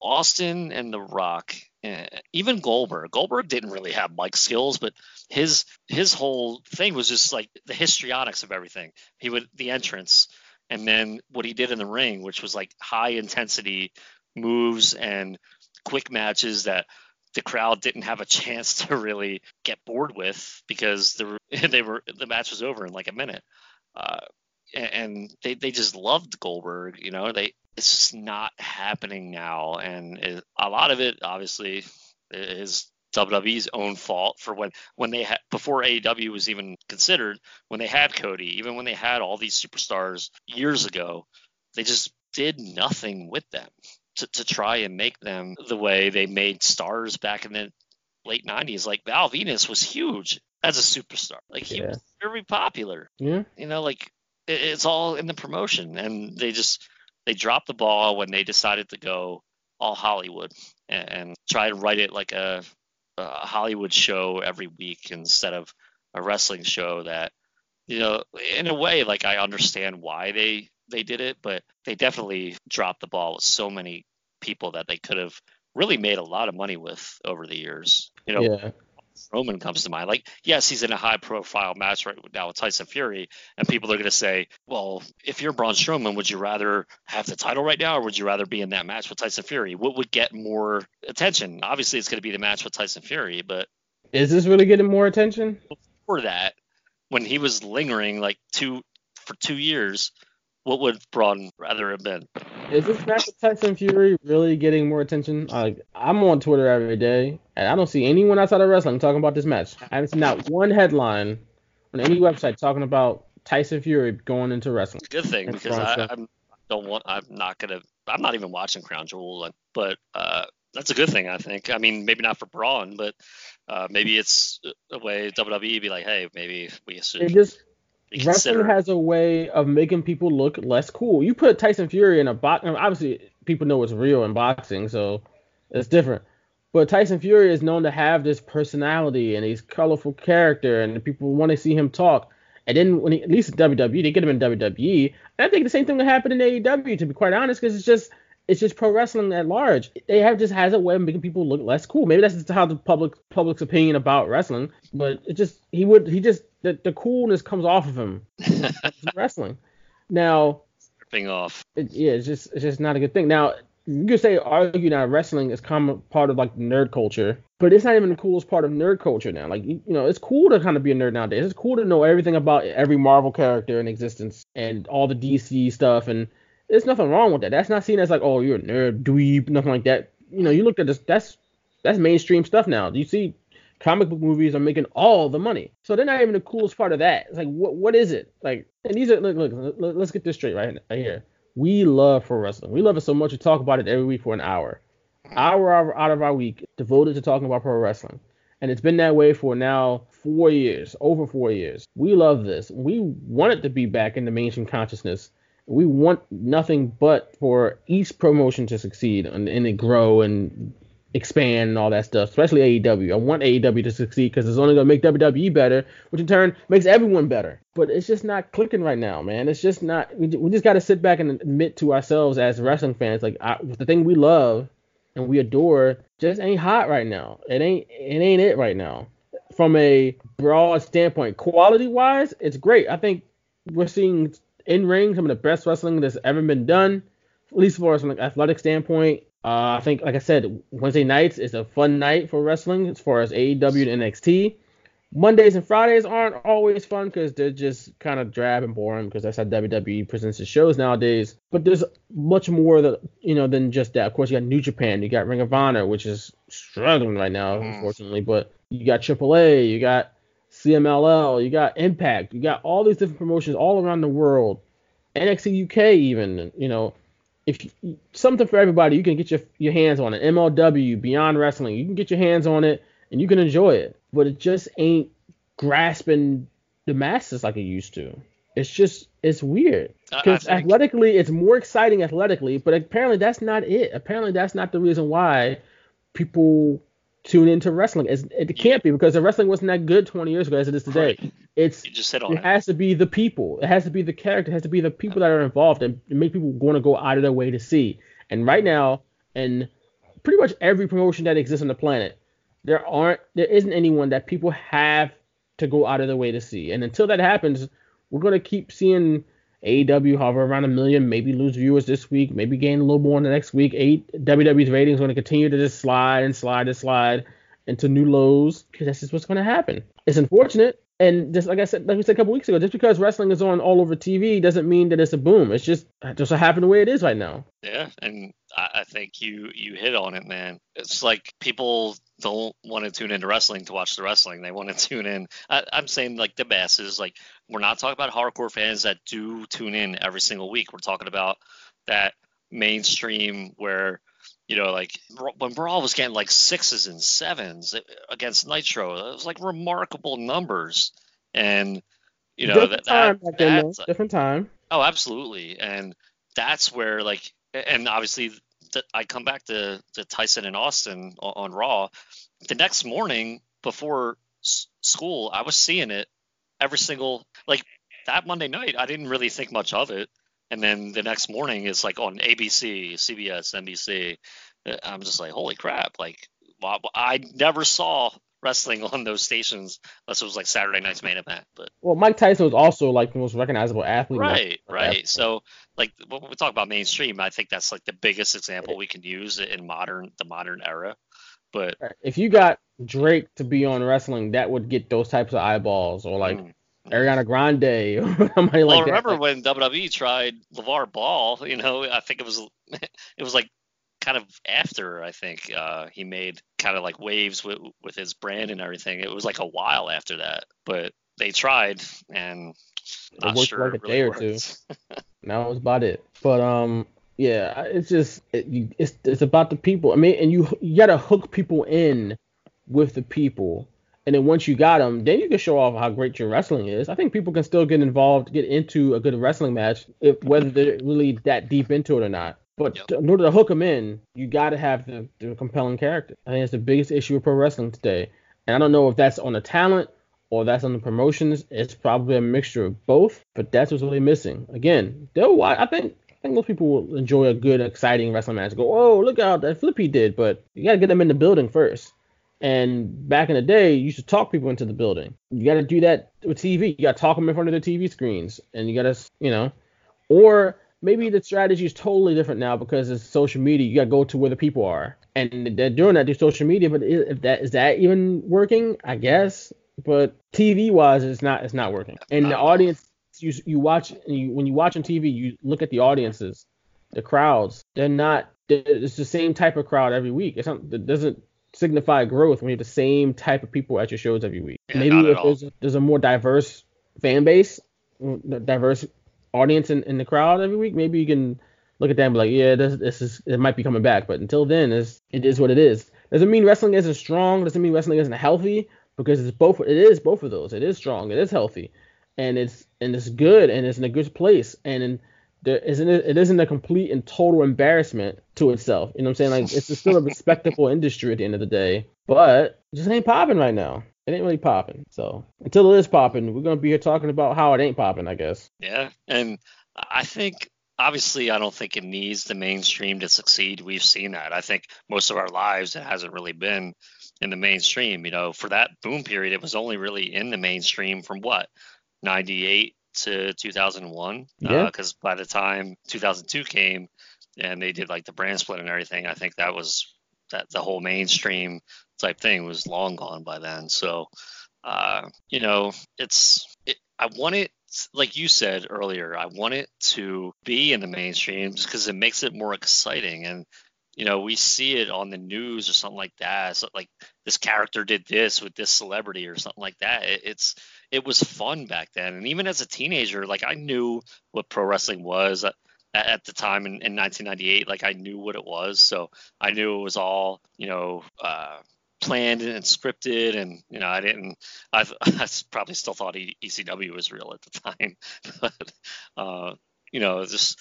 Austin and The Rock, eh, even Goldberg. Goldberg didn't really have mic skills, but his his whole thing was just like the histrionics of everything. He would the entrance and then what he did in the ring, which was like high intensity moves and quick matches that the crowd didn't have a chance to really get bored with because the they were the match was over in like a minute. Uh, and they, they just loved Goldberg, you know, they it's just not happening now, and it, a lot of it obviously is WWE's own fault for when when they had before AEW was even considered when they had Cody, even when they had all these superstars years ago, they just did nothing with them to, to try and make them the way they made stars back in the late 90s. Like Val Venis was huge as a superstar. Like he yeah. was very popular. Yeah. You know, like it's all in the promotion, and they just they dropped the ball when they decided to go all Hollywood and, and try to write it like a a Hollywood show every week instead of a wrestling show that you know in a way like I understand why they they did it but they definitely dropped the ball with so many people that they could have really made a lot of money with over the years you know yeah. Roman comes to mind. Like, yes, he's in a high profile match right now with Tyson Fury, and people are going to say, well, if you're Braun Strowman, would you rather have the title right now, or would you rather be in that match with Tyson Fury? What would get more attention? Obviously, it's going to be the match with Tyson Fury, but is this really getting more attention? Before that, when he was lingering like two for two years, what would Braun rather have been? Is this match with Tyson Fury really getting more attention? Like I'm on Twitter every day, and I don't see anyone outside of wrestling talking about this match. I haven't seen not one headline on any website talking about Tyson Fury going into wrestling. Good thing because I, I'm don't want. I'm not gonna. I'm not even watching Crown Jewel, but uh, that's a good thing. I think. I mean, maybe not for Braun, but uh, maybe it's a way WWE be like, hey, maybe we should. It just Wrestling has a way of making people look less cool. You put Tyson Fury in a box, obviously people know it's real in boxing, so it's different. But Tyson Fury is known to have this personality and he's colorful character, and people want to see him talk. And then when he, at least in WWE, they get him in WWE. And I think the same thing would happen in AEW, to be quite honest, because it's just it's just pro wrestling at large. They have just has a way of making people look less cool. Maybe that's just how the public public's opinion about wrestling. But it just he would he just the, the coolness comes off of him wrestling. Now stripping off. It, yeah, it's just it's just not a good thing. Now you could say argue now wrestling is common part of like nerd culture, but it's not even the coolest part of nerd culture now. Like you, know, it's cool to kind of be a nerd nowadays. It's cool to know everything about every Marvel character in existence and all the DC stuff and there's nothing wrong with that. That's not seen as like, oh, you're a nerd, dweeb, nothing like that. You know, you look at this, that's that's mainstream stuff now. Do you see, comic book movies are making all the money, so they're not even the coolest part of that. It's like, what what is it? Like, and these are look, look, let's get this straight right here. We love pro wrestling. We love it so much we talk about it every week for an hour, hour out of our week devoted to talking about pro wrestling. And it's been that way for now four years, over four years. We love this. We want it to be back in the mainstream consciousness We want nothing but for each promotion to succeed and, and grow and expand and all that stuff, especially AEW. I want AEW to succeed because it's only gonna make WWE better, which in turn makes everyone better. But it's just not clicking right now, man. It's just not. We, we just got to sit back and admit to ourselves as wrestling fans, like I, the thing we love and we adore, just ain't hot right now. It ain't. It ain't it right now. From a broad standpoint, quality wise, it's great. I think we're seeing in ring some of the best wrestling that's ever been done, at least for us from an athletic standpoint uh, I think, like I said, Wednesday nights is a fun night for wrestling as far as AEW and NXT. Mondays and Fridays aren't always fun because they're just kind of drab and boring because that's how WWE presents its shows nowadays. But there's much more that you know than just that. Of course, you got New Japan, you got Ring of Honor, which is struggling right now, mm. unfortunately. But you got AAA, you got CMLL, you got Impact, you got all these different promotions all around the world. NXT UK even, you know, if you, something for everybody, you can get your your hands on it. MLW, Beyond Wrestling, you can get your hands on it and you can enjoy it. But it just ain't grasping the masses like it used to. It's just it's weird because athletically it's more exciting athletically, but apparently that's not it. Apparently that's not the reason why people tune into wrestling. It's, it can't be because the wrestling wasn't that good 20 years ago as it is today. Right. It's you just hit on it, it. has to be the people. It has to be the character. It has to be the people that are involved and make people want to go out of their way to see. And right now, and pretty much every promotion that exists on the planet, there aren't there isn't anyone that people have to go out of their way to see. And until that happens, we're gonna keep seeing AEW hover around a million, maybe lose viewers this week, maybe gain a little more in the next week. Eight WWE's ratings going to continue to just slide and slide and slide into new lows because that's just what's going to happen. It's unfortunate, and just like I said, like we said a couple weeks ago, just because wrestling is on all over TV doesn't mean that it's a boom. It's just just happened the way it is right now. Yeah, and I, think you you hit on it, man. It's like people don't want to tune into wrestling to watch the wrestling. They want to tune in. I, am saying like the masses. Like we're not talking about hardcore fans that do tune in every single week. We're talking about that mainstream where you know, like when Raw was getting like sixes and sevens against Nitro, it was like remarkable numbers. And you know different that, time that that's, uh, different time. Oh, absolutely. And that's where like, and obviously I come back to, to Tyson and Austin on, on Raw. The next morning before s- school, I was seeing it every single like that Monday night. I didn't really think much of it and then the next morning it's like on ABC, CBS, NBC. Uh, I'm just like, holy crap! Like, I never saw wrestling on those stations unless it was like Saturday night's main event. But well, Mike Tyson was also like the most recognizable athlete. Right, right. Athlete. So like when we talk about mainstream, I think that's like the biggest example we can use in modern the modern era. But if you got Drake to be on wrestling, that would get those types of eyeballs, or like mm. Ariana Grande or somebody well, like that. remember when WWE tried LeVar Ball? You know, I think it was it was like kind of after I think uh, he made kind of like waves with with his brand and everything. It was like a while after that, but they tried and it worked sure like a day or two. that was about it. But um, yeah, it's just it, you, it's it's about the people. I mean, and you you gotta hook people in with the people and then once you got them, then you can show off how great your wrestling is. I think people can still get involved, get into a good wrestling match, if whether they're really that deep into it or not. But yep. in order to hook them in, you got to have the, the compelling character. I think it's the biggest issue with pro wrestling today. And I don't know if that's on the talent or that's on the promotions. It's probably a mixture of both, but that's what's really missing. Again, they'll I think I think most people will enjoy a good, exciting wrestling match. Go, oh, look how that flip he did, but you got to get them in the building first. And back in the day, you should talk people into the building. You got to do that with TV. You got to talk them in front of the TV screens, and you got to, you know, or maybe the strategy is totally different now because it's social media. You got to go to where the people are, and they're doing that through social media. But if that is that even working? I guess. But TV wise, it's not. It's not working. And the audience, you you watch you, when you watch on TV, you look at the audiences, the crowds. They're not. It's the same type of crowd every week. It's not, it doesn't signify growth when you have the same type of people at your shows every week. Yeah, Maybe if there's a, there's a more diverse fan base, mm, diverse audience in, in the crowd every week, maybe you can look at that and be like, yeah, this, this is it might be coming back. But until then, it's, it is what it is. Doesn't mean wrestling isn't strong. Doesn't mean wrestling isn't healthy because it's both. It is both of those. It is strong. It is healthy, and it's and it's good and it's in a good place. And there isn't it isn't a complete and total embarrassment to itself. You know what I'm saying? Like it's still a respectable industry at the end of the day, but just ain't popping right now. It ain't really popping. So until it is popping, we're gonna be here talking about how it ain't popping, I guess. Yeah, and I think obviously I don't think it needs the mainstream to succeed. We've seen that. I think most of our lives it hasn't really been in the mainstream. You know, for that boom period, it was only really in the mainstream from what 98 to 2001. Yeah. Because uh, by the time 2002 came and they did like the brand split and everything, I think that was that the whole mainstream type thing was long gone by then. So, uh, you know, it's it, I want it like you said earlier. I want it to be in the mainstream because it makes it more exciting and. You know, we see it on the news or something like that. So, like this character did this with this celebrity or something like that. It, it's it was fun back then. And even as a teenager, like I knew what pro wrestling was at, at the time in, in 1998. Like I knew what it was, so I knew it was all you know uh, planned and scripted. And you know, I didn't. I've, I probably still thought ECW was real at the time, but uh, you know, just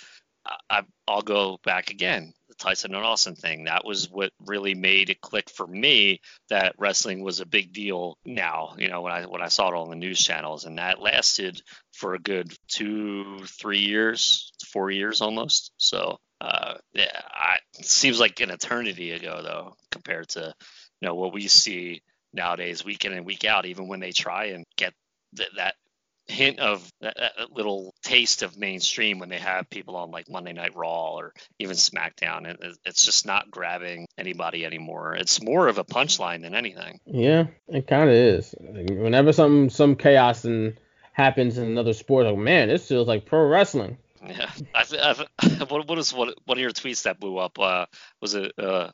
I, I'll go back again. The Tyson and Austin thing. That was what really made it click for me that wrestling was a big deal now. You know, when I when I saw it on the news channels, and that lasted for a good two, three years, four years almost. So uh, yeah, I, it seems like an eternity ago though, compared to you know what we see nowadays, week in and week out. Even when they try and get th- that hint of that little taste of mainstream when they have people on like Monday Night Raw or even SmackDown. It, it's just not grabbing anybody anymore. It's more of a punchline than anything. Yeah, it kind of is. Whenever some some chaos and happens in another sport, like man, this feels like pro wrestling. Yeah, I, I, what what is what one of your tweets that blew up? Uh, was it uh,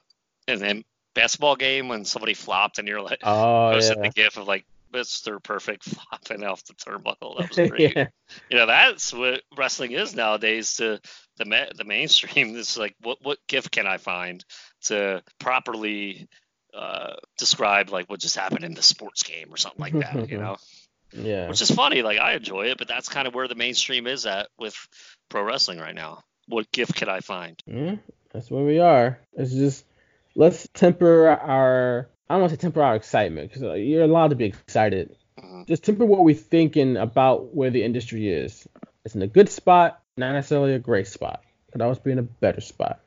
in basketball game when somebody flopped and you're like oh, posted yeah. the gif of like Mr. Perfect flopping off the turnbuckle. That was great. yeah. You know, that's what wrestling is nowadays to the ma- the mainstream. It's like, what what gif can I find to properly uh, describe like what just happened in the sports game or something like that? you know. Yeah. Which is funny. Like I enjoy it, but that's kind of where the mainstream is at with pro wrestling right now. What gif can I find? Yeah, that's where we are. It's just let's temper our I don't want to say temper our excitement because uh, you're allowed to be excited. Mm-hmm. Just temper what we're thinking about where the industry is. It's in a good spot, not necessarily a great spot. Could always be in a better spot.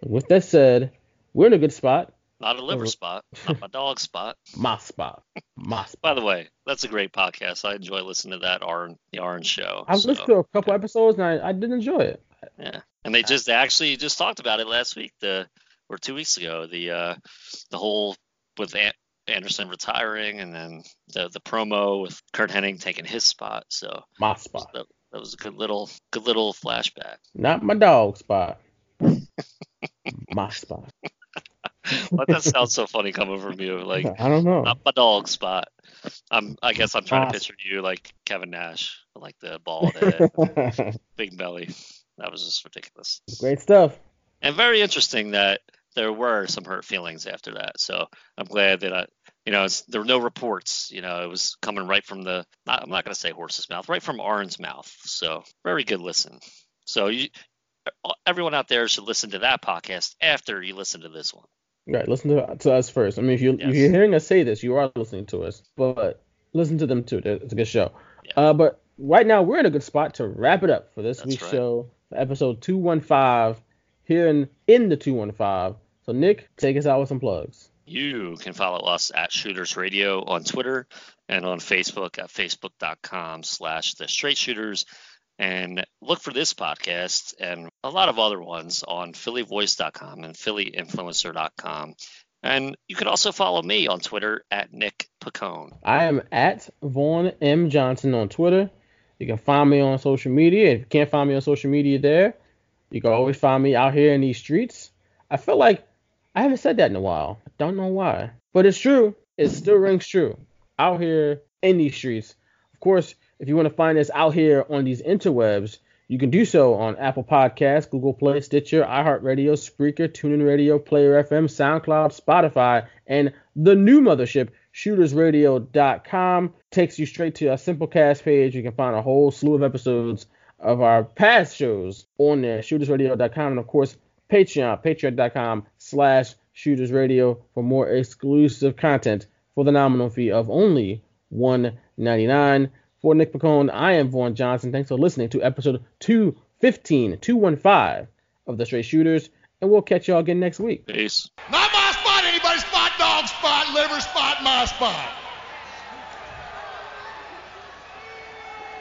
And with that said, we're in a good spot. Not a liver spot, not my dog spot. My spot. My spot. By the way, that's a great podcast. I enjoy listening to that Arn the Orange Show. I've so. listened to a couple episodes and I, I did enjoy it. Yeah, and they just they actually just talked about it last week, the or two weeks ago. The uh the whole with Anderson retiring, and then the the promo with Curt Hennig taking his spot. So my spot. That, that was a good little good little flashback. Not my dog spot. my spot. Why that sounds so funny coming from you? Like I don't know. Not my dog spot. I'm. I guess I'm trying to picture you like Kevin Nash, like the bald head, big belly. That was just ridiculous. Great stuff. And very interesting that there were some hurt feelings after that. So I'm glad that I, you know, there were no reports. You know, it was coming right from the, I'm not going to say horse's mouth, right from Arn's mouth. So very good listen. So you, everyone out there should listen to that podcast after you listen to this one. Right, listen to, to us first. I mean, if you yes. if you're hearing us say this, you are listening to us, but listen to them too. It's a good show. Yeah. Uh, but right now we're in a good spot to wrap it up for this That's week's right. show, episode 215 here in, in the 215. So, Nick, take us out with some plugs. You can follow us at Shooters Radio on Twitter and on Facebook at facebook.com slash the straight shooters. And look for this podcast and a lot of other ones on phillyvoice.com and phillyinfluencer.com. And you can also follow me on Twitter at Nick Piccone. I am at Vaughn M. Johnson on Twitter. You can find me on social media. If you can't find me on social media there, you can always find me out here in these streets. I feel like I haven't said that in a while. I don't know why. But it's true. It still rings true. Out here in these streets. Of course, if you want to find us out here on these interwebs, you can do so on Apple Podcasts, Google Play, Stitcher, iHeartRadio, Spreaker, TuneIn Radio, Player FM, SoundCloud, Spotify, and the new mothership, shootersradio.com. Takes you straight to a Simplecast page. You can find a whole slew of episodes of our past shows on there, shootersradio.com, and of course, Patreon, patreon.com slash shootersradio for more exclusive content for the nominal fee of only $1.99. For Nick Piccone, I am Vaughn Johnson. Thanks for listening to episode 215, 215 of The Straight Shooters, and we'll catch y'all again next week. Peace. Not my spot, anybody's spot, dog spot, liver spot, my spot.